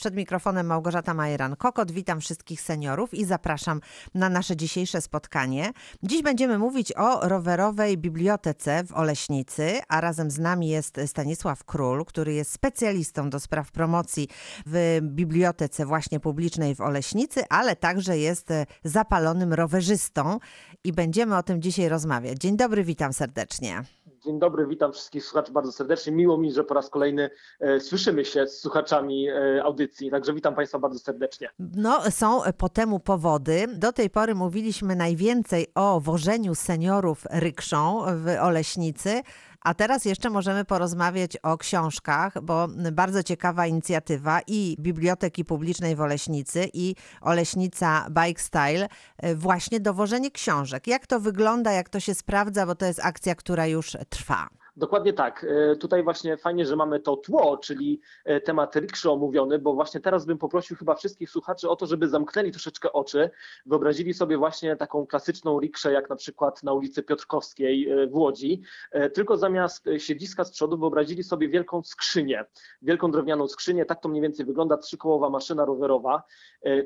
Przed mikrofonem Małgorzata Majeran-Kokot. Witam wszystkich seniorów i zapraszam na nasze dzisiejsze spotkanie. Dziś będziemy mówić o rowerowej bibliotece w Oleśnicy, a razem z nami jest Stanisław Król, który jest specjalistą do spraw promocji w bibliotece właśnie publicznej w Oleśnicy, ale także jest zapalonym rowerzystą i będziemy o tym dzisiaj rozmawiać. Dzień dobry, witam serdecznie. Dzień dobry, witam wszystkich słuchaczy bardzo serdecznie. Miło mi, że po raz kolejny e, słyszymy się z słuchaczami e, audycji, także witam Państwa bardzo serdecznie. No, są po temu powody. Do tej pory mówiliśmy najwięcej o wożeniu seniorów rykszą w Oleśnicy, a teraz jeszcze możemy porozmawiać o książkach, bo bardzo ciekawa inicjatywa i Biblioteki Publicznej w Oleśnicy i Oleśnica Bike Style, e, właśnie dowożenie książek. Jak to wygląda, jak to się sprawdza, bo to jest akcja, która już trwa. Dokładnie tak. E, tutaj właśnie fajnie, że mamy to tło, czyli e, temat rickshaw omówiony, bo właśnie teraz bym poprosił chyba wszystkich słuchaczy o to, żeby zamknęli troszeczkę oczy, wyobrazili sobie właśnie taką klasyczną rikszę, jak na przykład na ulicy Piotrkowskiej e, w Łodzi, tylko zamiast siedziska z przodu wyobrazili sobie wielką skrzynię, wielką drewnianą skrzynię, tak to mniej więcej wygląda, trzykołowa maszyna rowerowa,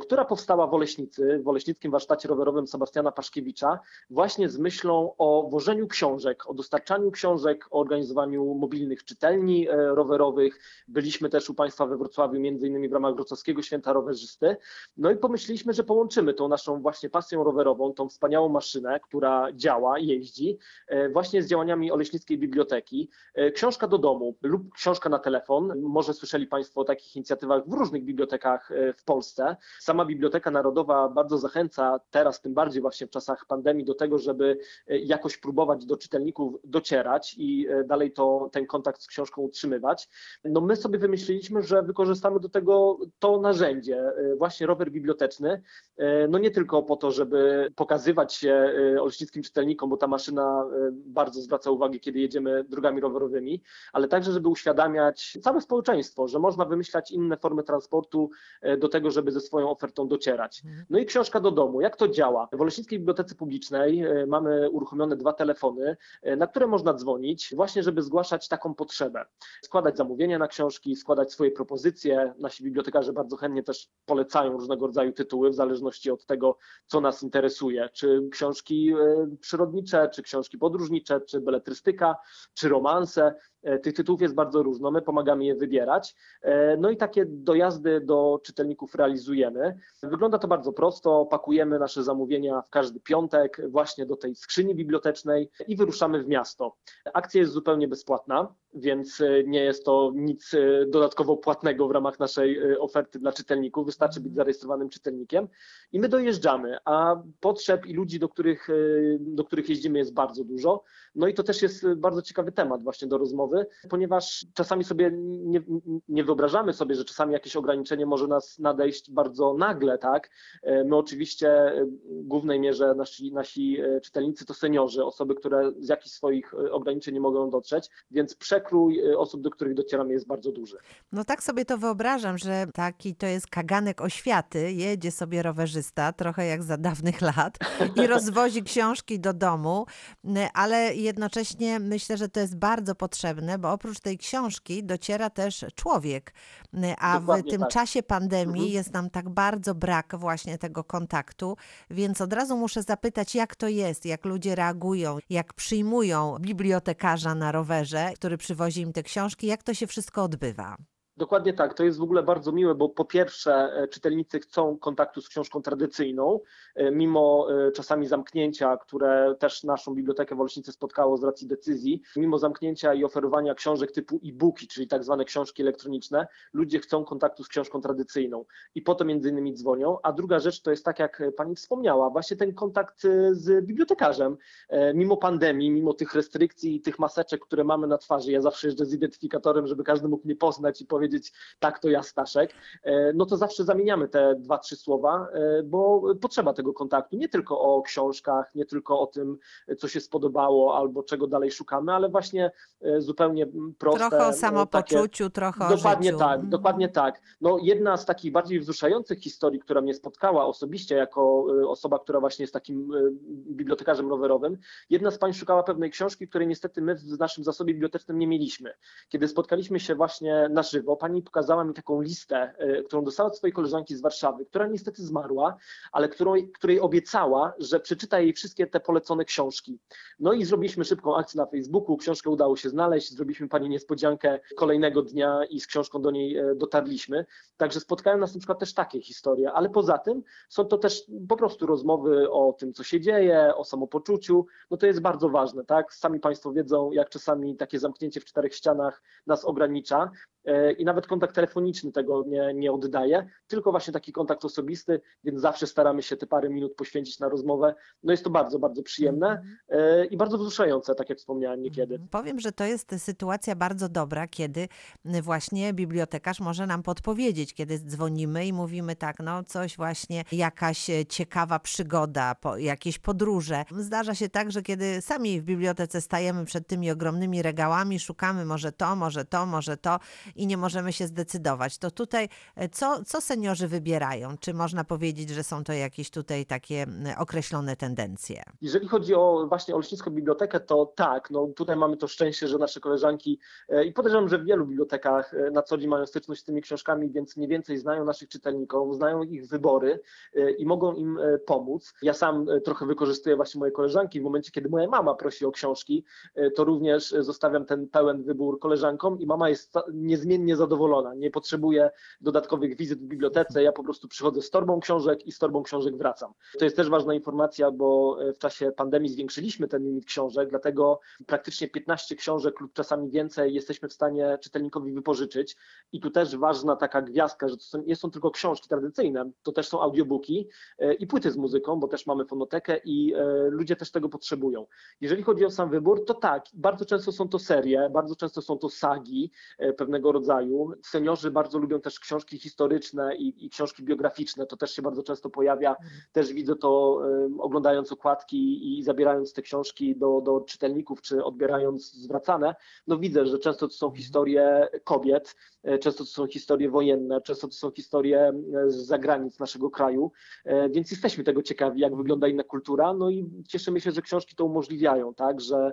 która powstała w Oleśnicy, w Oleśnickim Warsztacie Rowerowym Sebastiana Paszkiewicza, właśnie z myślą o wożeniu książek, o dostarczaniu książek, o organizowaniu mobilnych czytelni e, rowerowych. Byliśmy też u Państwa we Wrocławiu, między innymi w ramach Wrocławskiego Święta Rowerzysty. No i pomyśleliśmy, że połączymy tą naszą właśnie pasją rowerową, tą wspaniałą maszynę, która działa, jeździ, e, właśnie z działaniami Oleśnickiej Biblioteki. E, książka do domu lub książka na telefon. Może słyszeli Państwo o takich inicjatywach w różnych bibliotekach w Polsce. Sama Biblioteka Narodowa bardzo zachęca teraz, tym bardziej właśnie w czasach pandemii, do tego, żeby jakoś próbować do czytelników docierać i E, dalej to, ten kontakt z książką utrzymywać. No my sobie wymyśliliśmy, że wykorzystamy do tego to narzędzie, e, właśnie rower biblioteczny, e, no nie tylko po to, żeby pokazywać się olsztyńskim czytelnikom, bo ta maszyna bardzo zwraca uwagę, kiedy jedziemy drogami rowerowymi, ale także, żeby uświadamiać całe społeczeństwo, że można wymyślać inne formy transportu do tego, żeby ze swoją ofertą docierać. Mhm. No i książka do domu. Jak to działa? W Oleśnickiej Bibliotece Publicznej mamy uruchomione dwa telefony, na które można dzwonić właśnie żeby zgłaszać taką potrzebę. Składać zamówienia na książki, składać swoje propozycje. Nasi bibliotekarze bardzo chętnie też polecają różnego rodzaju tytuły w zależności od tego, co nas interesuje. Czy książki e, przyrodnicze, czy książki podróżnicze, czy beletrystyka, czy romanse. E, tych tytułów jest bardzo różno, my pomagamy je wybierać. E, no i takie dojazdy do czytelników realizujemy. Wygląda to bardzo prosto, pakujemy nasze zamówienia w każdy piątek właśnie do tej skrzyni bibliotecznej i wyruszamy w miasto. Akcja jest zupełnie bezpłatna więc e, nie jest to nic e, dodatkowo płatnego w ramach naszej e, oferty dla czytelników. Wystarczy być zarejestrowanym czytelnikiem i my dojeżdżamy, a potrzeb i ludzi, do których, do których jeździmy jest bardzo dużo. No i to też jest bardzo ciekawy temat właśnie do rozmowy, ponieważ czasami sobie nie, nie wyobrażamy sobie, że czasami jakieś ograniczenie może nas nadejść bardzo nagle, tak? My oczywiście w głównej mierze nasi, nasi czytelnicy to seniorzy, osoby, które z jakichś swoich ograniczeń nie mogą dotrzeć, więc przekaz przekrój y, osób, do których docieramy jest bardzo duży. No tak sobie to wyobrażam, że taki to jest kaganek oświaty, jedzie sobie rowerzysta, trochę jak za dawnych lat i rozwozi książki do domu, ale jednocześnie myślę, że to jest bardzo potrzebne, bo oprócz tej książki dociera też człowiek, a Dokładnie w tym tak. czasie pandemii mhm. jest nam tak bardzo brak właśnie tego kontaktu, więc od razu muszę zapytać, jak to jest, jak ludzie reagują, jak przyjmują bibliotekarza na rowerze, który przy przywozi im te książki. Jak to się wszystko odbywa? Dokładnie tak. To jest w ogóle bardzo miłe, bo po pierwsze e, czytelnicy chcą kontaktu z książką tradycyjną, e, mimo e, czasami zamknięcia, które też naszą bibliotekę w Olsznicy spotkało z racji decyzji, mimo zamknięcia i oferowania książek typu e-booki, czyli tak zwane książki elektroniczne, ludzie chcą kontaktu z książką tradycyjną i po to między innymi dzwonią. A druga rzecz to jest tak, jak Pani wspomniała, właśnie ten kontakt z bibliotekarzem. Mimo pandemii, mimo tych restrykcji i tych maseczek, które mamy na twarzy, ja zawsze jeżdżę z identyfikatorem, żeby każdy mógł mnie poznać i powiedzieć, powiedzieć tak, to ja Staszek, e, no to zawsze zamieniamy te dwa, trzy słowa, e, bo potrzeba tego kontaktu, nie tylko o książkach, nie tylko o tym, co się spodobało albo czego dalej szukamy, ale właśnie e, zupełnie proste. Trochę o samopoczuciu, takie, trochę o Dokładnie życiu. tak, mhm. dokładnie tak. No jedna z takich bardziej wzruszających historii, która mnie spotkała osobiście jako osoba, która właśnie jest takim bibliotekarzem rowerowym, jedna z pań szukała pewnej książki, której niestety my w naszym zasobie bibliotecznym nie mieliśmy. Kiedy spotkaliśmy się właśnie na żywo, pani pokazała mi taką listę, którą dostała od swojej koleżanki z Warszawy, która niestety zmarła, ale której, której obiecała, że przeczyta jej wszystkie te polecone książki. No i zrobiliśmy szybką akcję na Facebooku, książkę udało się znaleźć, zrobiliśmy pani niespodziankę kolejnego dnia i z książką do niej dotarliśmy. Także spotkają nas na przykład też takie historie, ale poza tym są to też po prostu rozmowy o tym, co się dzieje, o samopoczuciu. No to jest bardzo ważne, tak? Sami Państwo wiedzą, jak czasami takie zamknięcie w czterech ścianach nas ogranicza. E, i nawet kontakt telefoniczny tego nie, nie oddaje, tylko właśnie taki kontakt osobisty, więc zawsze staramy się te parę minut poświęcić na rozmowę. No jest to bardzo, bardzo przyjemne mhm. e, i bardzo wzruszające, tak jak wspomniałem niekiedy. Mhm. Powiem, że to jest sytuacja bardzo dobra, kiedy właśnie bibliotekarz może nam podpowiedzieć, kiedy dzwonimy i mówimy tak, no coś właśnie, jakaś ciekawa przygoda, jakieś podróże. Zdarza się tak, że kiedy sami w bibliotece stajemy przed tymi ogromnymi regałami, szukamy może to, może to, może to i nie możemy się zdecydować. To tutaj e, co, co seniorzy wybierają? Czy można powiedzieć, że są to jakieś tutaj takie określone tendencje? Jeżeli chodzi o właśnie Olsztyńską Bibliotekę, to tak, no tutaj mamy to szczęście, że nasze koleżanki e, i podejrzewam, że w wielu bibliotekach e, na co dzień mają styczność z tymi książkami, więc mniej więcej znają naszych czytelników, znają ich wybory i mogą im pomóc. Ja sam trochę wykorzystuję właśnie moje koleżanki w momencie, kiedy moja mama prosi o książki, to również zostawiam ten pełen wybór koleżankom i mama jest niezwykle niezmiennie zadowolona. Nie potrzebuję dodatkowych wizyt w bibliotece. Ja po prostu przychodzę z torbą książek i z torbą książek wracam. To jest też ważna informacja, bo e, w czasie pandemii zwiększyliśmy ten limit książek, dlatego praktycznie 15 książek lub czasami więcej jesteśmy w stanie czytelnikowi wypożyczyć. I tu też ważna taka gwiazdka, że to są, nie są tylko książki tradycyjne, to też są audiobooki e, i płyty z muzyką, bo też mamy fonotekę i e, ludzie też tego potrzebują. Jeżeli chodzi o sam wybór, to tak, bardzo często są to serie, bardzo często są to sagi pewnego rodzaju. Seniorzy bardzo lubią też książki historyczne i, i książki biograficzne, to też się bardzo często pojawia. Też widzę to um, oglądając okładki i, zabierając te książki do, do czytelników, czy odbierając zwracane. No widzę, że często to są mhm. historie kobiet, e, często to są historie wojenne, często to są historie e, z zagranic naszego kraju, e, więc jesteśmy tego ciekawi, jak wygląda inna kultura, no i cieszymy się, że książki to umożliwiają, tak, że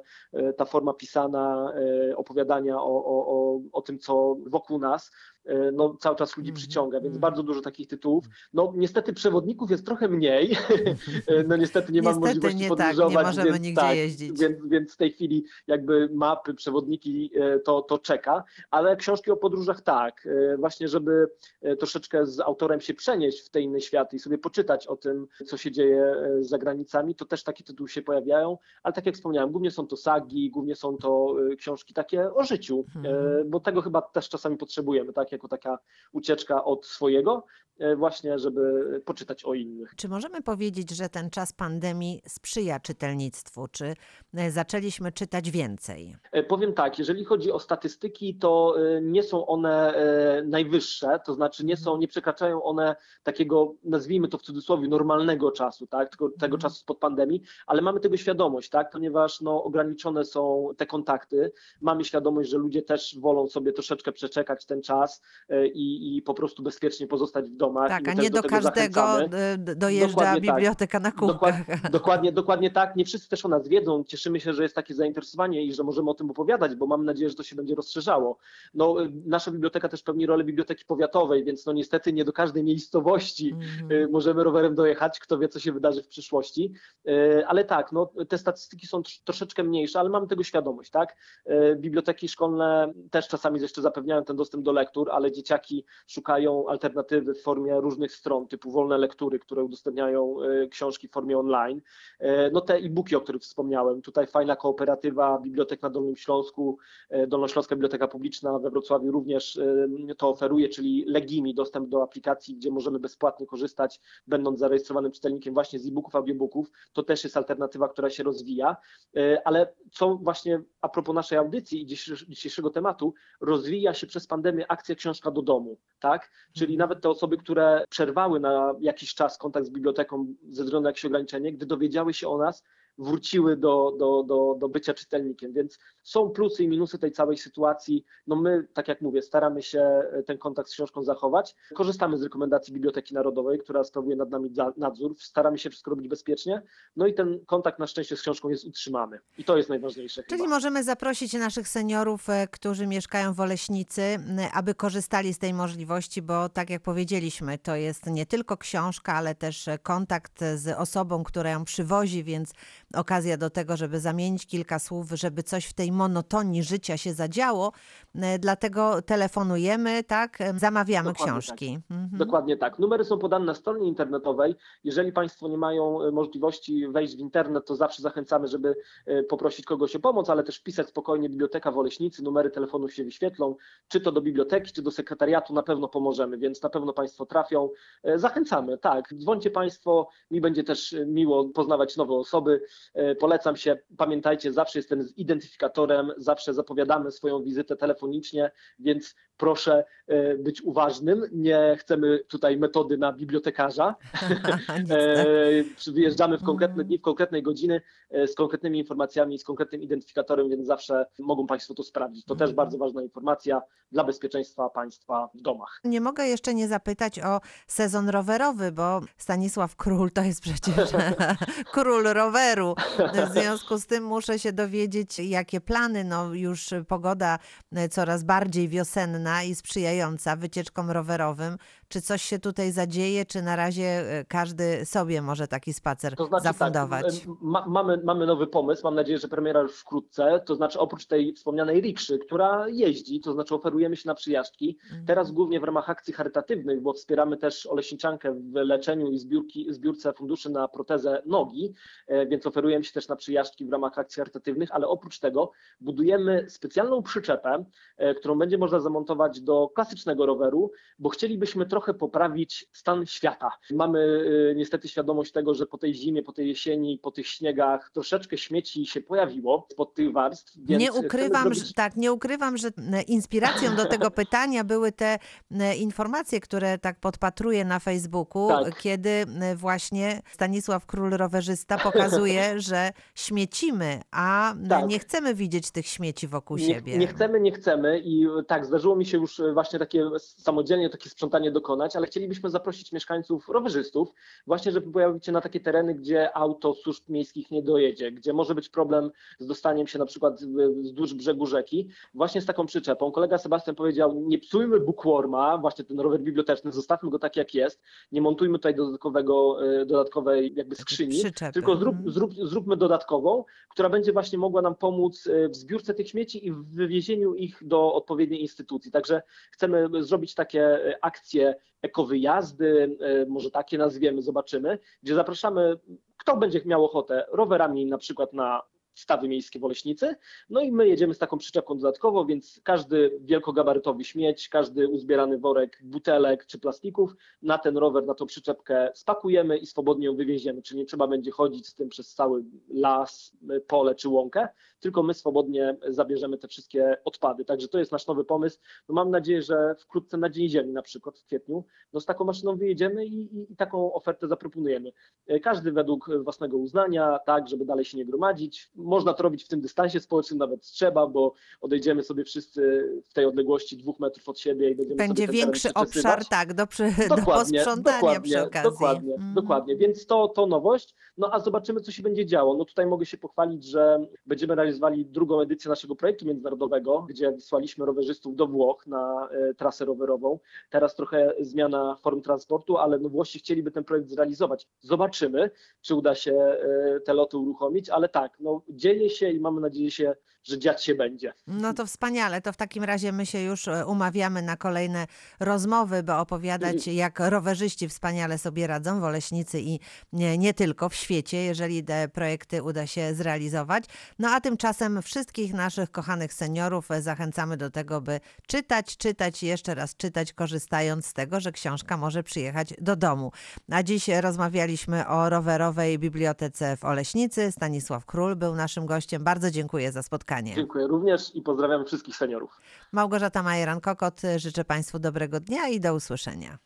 ta forma pisana, opowiadania o, o, o, o tym, co wokół nas, no, cały czas ludzi mhm, przyciąga, więc mhm. bardzo dużo takich tytułów. No niestety przewodników jest trochę mniej, e, no niestety nie mam niestety możliwości nie podróżować, tak, nie możemy więc, nigdzie tak, jeździć. Więc, więc w tej chwili jakby mapy, przewodniki e, to, to czeka, ale książki o podróżach tak, właśnie żeby troszeczkę z autorem się przenieść w te inne światy i sobie poczytać o tym, co się dzieje za granicami, to też takie tytuły się pojawiają, ale tak jak wspomniałem, głównie są to sagi, głównie są to książki takie o życiu, mhm. bo tego chyba też czasami potrzebujemy, tak, jako taka ucieczka od swojego, e, właśnie, żeby poczytać o innych. Czy możemy powiedzieć, że ten czas pandemii sprzyja czytelnictwu? Czy e, zaczęliśmy czytać więcej? E, powiem tak, jeżeli chodzi o statystyki, to nie są one najwyższe, to znaczy nie są, nie przekraczają one takiego, nazwijmy to w cudzysłowie, normalnego czasu, tak, tego, tego mhm. czasu spod pandemii, ale mamy tego świadomość, tak, ponieważ no, ograniczone są te kontakty, mamy świadomość, że ludzie też wolą sobie troszeczkę przeczekać ten czas e, i, i po prostu bezpiecznie pozostać w domach. Tak, a nie do, do każdego dojeżdża dokładnie tak. biblioteka tak. na kółkach. Dokładnie, dokładnie, dokładnie tak. Nie wszyscy też o nas wiedzą. Cieszymy się, że jest takie zainteresowanie i że możemy o tym opowiadać, bo mam nadzieję, że to się będzie rozszerzało. No, e, nasza biblioteka też pełni rolę biblioteki powiatowej, więc no niestety nie do każdej miejscowości mm. możemy rowerem dojechać. Kto wie, co się wydarzy w przyszłości. Ale tak, no, te statystyki są troszeczkę mniejsze, ale mamy tego świadomość, tak? Biblioteki szkolne też czasami jeszcze zapewniają ten dostęp do lektur, ale dzieciaki szukają alternatywy w formie różnych stron, typu wolne lektury, które udostępniają e, książki w formie online. E, no te e-booki, o których wspomniałem, tutaj fajna kooperatywa Bibliotek na Dolnym Śląsku, e, Dolnośląska Biblioteka Publiczna we Wrocławiu również to oferuje, czyli Legimi, dostęp do aplikacji, gdzie możemy bezpłatnie korzystać, będąc zarejestrowanym czytelnikiem właśnie z e-booków, audiobooków. To też jest alternatywa, która się rozwija, ale co właśnie a propos naszej audycji i dzisiejszego tematu, rozwija się przez pandemię akcja książka do domu, tak? Czyli mhm. nawet te osoby, które przerwały na jakiś czas kontakt z biblioteką ze względu na jakieś ograniczenie, gdy dowiedziały się o nas, wróciły do, do, do, do bycia czytelnikiem. Więc są plusy i minusy tej całej sytuacji. No my, tak jak mówię, staramy się e, ten kontakt z książką zachować. Korzystamy z rekomendacji Biblioteki Narodowej, która sprawuje nad nami nadzór. Staramy się wszystko robić bezpiecznie. No i ten kontakt na szczęście z książką jest utrzymany. I to jest najważniejsze. Czyli chyba. możemy zaprosić naszych seniorów, e, którzy mieszkają w Oleśnicy, aby korzystali z tej możliwości, bo tak jak powiedzieliśmy, to jest nie tylko książka, ale też kontakt z osobą, która ją przywozi, więc okazja do tego, żeby zamienić kilka słów, żeby coś w tej monotonii życia się zadziało. E, dlatego telefonujemy, tak, zamawiamy Dokładnie książki. Tak. Mhm. Dokładnie tak. Numery są podane na stronie internetowej. Jeżeli Państwo nie mają e, możliwości wejść w internet, to zawsze zachęcamy, żeby e, poprosić kogoś o pomoc, ale też pisać spokojnie Biblioteka w Oleśnicy. Numery telefonów się wyświetlą, czy to do biblioteki, czy do sekretariatu, na pewno pomożemy, więc na pewno Państwo trafią. Zachęcamy, tak. Dzwońcie Państwo, mi będzie też miło poznawać nowe osoby. Polecam się, pamiętajcie, zawsze jestem z identyfikatorem, zawsze zapowiadamy swoją wizytę telefonicznie, więc proszę e, być uważnym. Nie chcemy tutaj metody na bibliotekarza. E, wyjeżdżamy w konkretne mm. dni, w konkretnej godziny e, z konkretnymi informacjami, z konkretnym identyfikatorem, więc zawsze mogą Państwo to sprawdzić. To też mm. bardzo ważna informacja dla bezpieczeństwa państwa w domach. Nie mogę jeszcze nie zapytać o sezon rowerowy, bo Stanisław Król to jest przecież król roweru. W związku z tym muszę się dowiedzieć, jakie plany. No już pogoda coraz bardziej wiosenna i sprzyjająca wycieczkom rowerowym. Czy coś się tutaj zadzieje, czy na razie e, każdy sobie może taki spacer to znaczy, zafundować? Tak, ma, mamy, mamy nowy pomysł, mam nadzieję, że premiera już wkrótce, to znaczy oprócz tej wspomnianej rikszy, która jeździ, to znaczy oferujemy się na przyjażdżki, mhm. teraz głównie w ramach akcji charytatywnych, bo wspieramy też Oleśniczankę w leczeniu i zbiórki, zbiórce funduszy na protezę nogi, e, więc oferujemy się też na przyjażdżki w ramach akcji charytatywnych, ale oprócz tego budujemy specjalną przyczepę, e, którą będzie można zamontować do klasycznego roweru, bo chcielibyśmy trochę poprawić stan świata. Mamy y, niestety świadomość tego, że po tej zimie, po tej jesieni, po tych śniegach troszeczkę śmieci się pojawiło pod tych warstw. nie ukrywam, zrobić... że, tak, nie ukrywam, że e, inspiracją do tego pytania były te e, informacje, które tak podpatruję na Facebooku, tak. kiedy e, właśnie Stanisław Król rowerzysta pokazuje, że śmiecimy, a tak. nie chcemy widzieć tych śmieci wokół nie, siebie. Nie chcemy, nie chcemy i tak, zdarzyło mi się już właśnie takie samodzielnie takie sprzątanie dokonać, ale chcielibyśmy zaprosić mieszkańców rowerzystów właśnie, żeby pojawić się na takie tereny, gdzie auto służb miejskich nie dojedzie, gdzie może być problem z dostaniem się na przykład wzdłuż brzegu rzeki, właśnie z taką przyczepą. Kolega Sebastian powiedział, nie psujmy bookworma, właśnie ten rower biblioteczny, zostawmy go tak jak jest, nie montujmy tutaj dodatkowego, e, dodatkowej jakby skrzyni, Przyczepy. tylko zrób, mhm. zrób, zróbmy dodatkową, która będzie właśnie mogła nam pomóc e, w zbiórce tych śmieci i w wywiezieniu ich do odpowiedniej instytucji. Także chcemy zrobić takie e, akcje ekowyjazdy, e, może takie nazwiemy, zobaczymy, gdzie zapraszamy, kto będzie miał ochotę rowerami na przykład na stawy miejskie w Oleśnicy. No i my jedziemy z taką przyczepką dodatkowo, więc każdy wielkogabarytowy śmieć, każdy uzbierany worek butelek czy plastików na ten rower, na tą przyczepkę spakujemy i swobodnie ją wywieziemy, czyli nie trzeba będzie chodzić z tym przez cały las, pole czy łąkę, tylko my swobodnie zabierzemy te wszystkie odpady. Także to jest nasz nowy pomysł. No mam nadzieję, że wkrótce na Dzień Ziemi na przykład w kwietniu, no z taką maszyną wyjedziemy i, i, i taką ofertę zaproponujemy. Każdy według własnego uznania, tak, żeby dalej się nie gromadzić, można to robić w tym dystansie społecznym, nawet trzeba, bo odejdziemy sobie wszyscy w tej odległości dwóch metrów od siebie i będziemy Będzie sobie większy obszar, tak, do, przy, dokładnie, do posprzątania dokładnie, przy okazji. Dokładnie, mm. dokładnie, więc to, to nowość. No a zobaczymy, co się będzie działo. No tutaj mogę się pochwalić, że będziemy realizowali drugą edycję naszego projektu międzynarodowego, gdzie wysłaliśmy rowerzystów do Włoch na e, trasę rowerową. Teraz trochę zmiana form transportu, ale no Włosi chcieliby ten projekt zrealizować. Zobaczymy, czy uda się e, te loty uruchomić, ale tak, no dzieje się i mamy nadzieję, się, że dziać się będzie. No to wspaniale. To w takim razie my się już e, umawiamy na kolejne rozmowy, by opowiadać, mhm. jak rowerzyści wspaniale sobie radzą w Oleśnicy i nie, nie tylko w świecie, jeżeli te projekty uda się zrealizować. No a tymczasem wszystkich naszych kochanych seniorów e, zachęcamy do tego, by czytać, czytać i jeszcze raz czytać, korzystając z tego, że książka może przyjechać do domu. A dziś rozmawialiśmy o rowerowej bibliotece w Oleśnicy. Stanisław Król był naszym gościem. Bardzo dziękuję za spotkanie. Dziękuję również i pozdrawiam wszystkich seniorów. Małgorzata Majeran-Kokot, życzę Państwu dobrego dnia i do usłyszenia.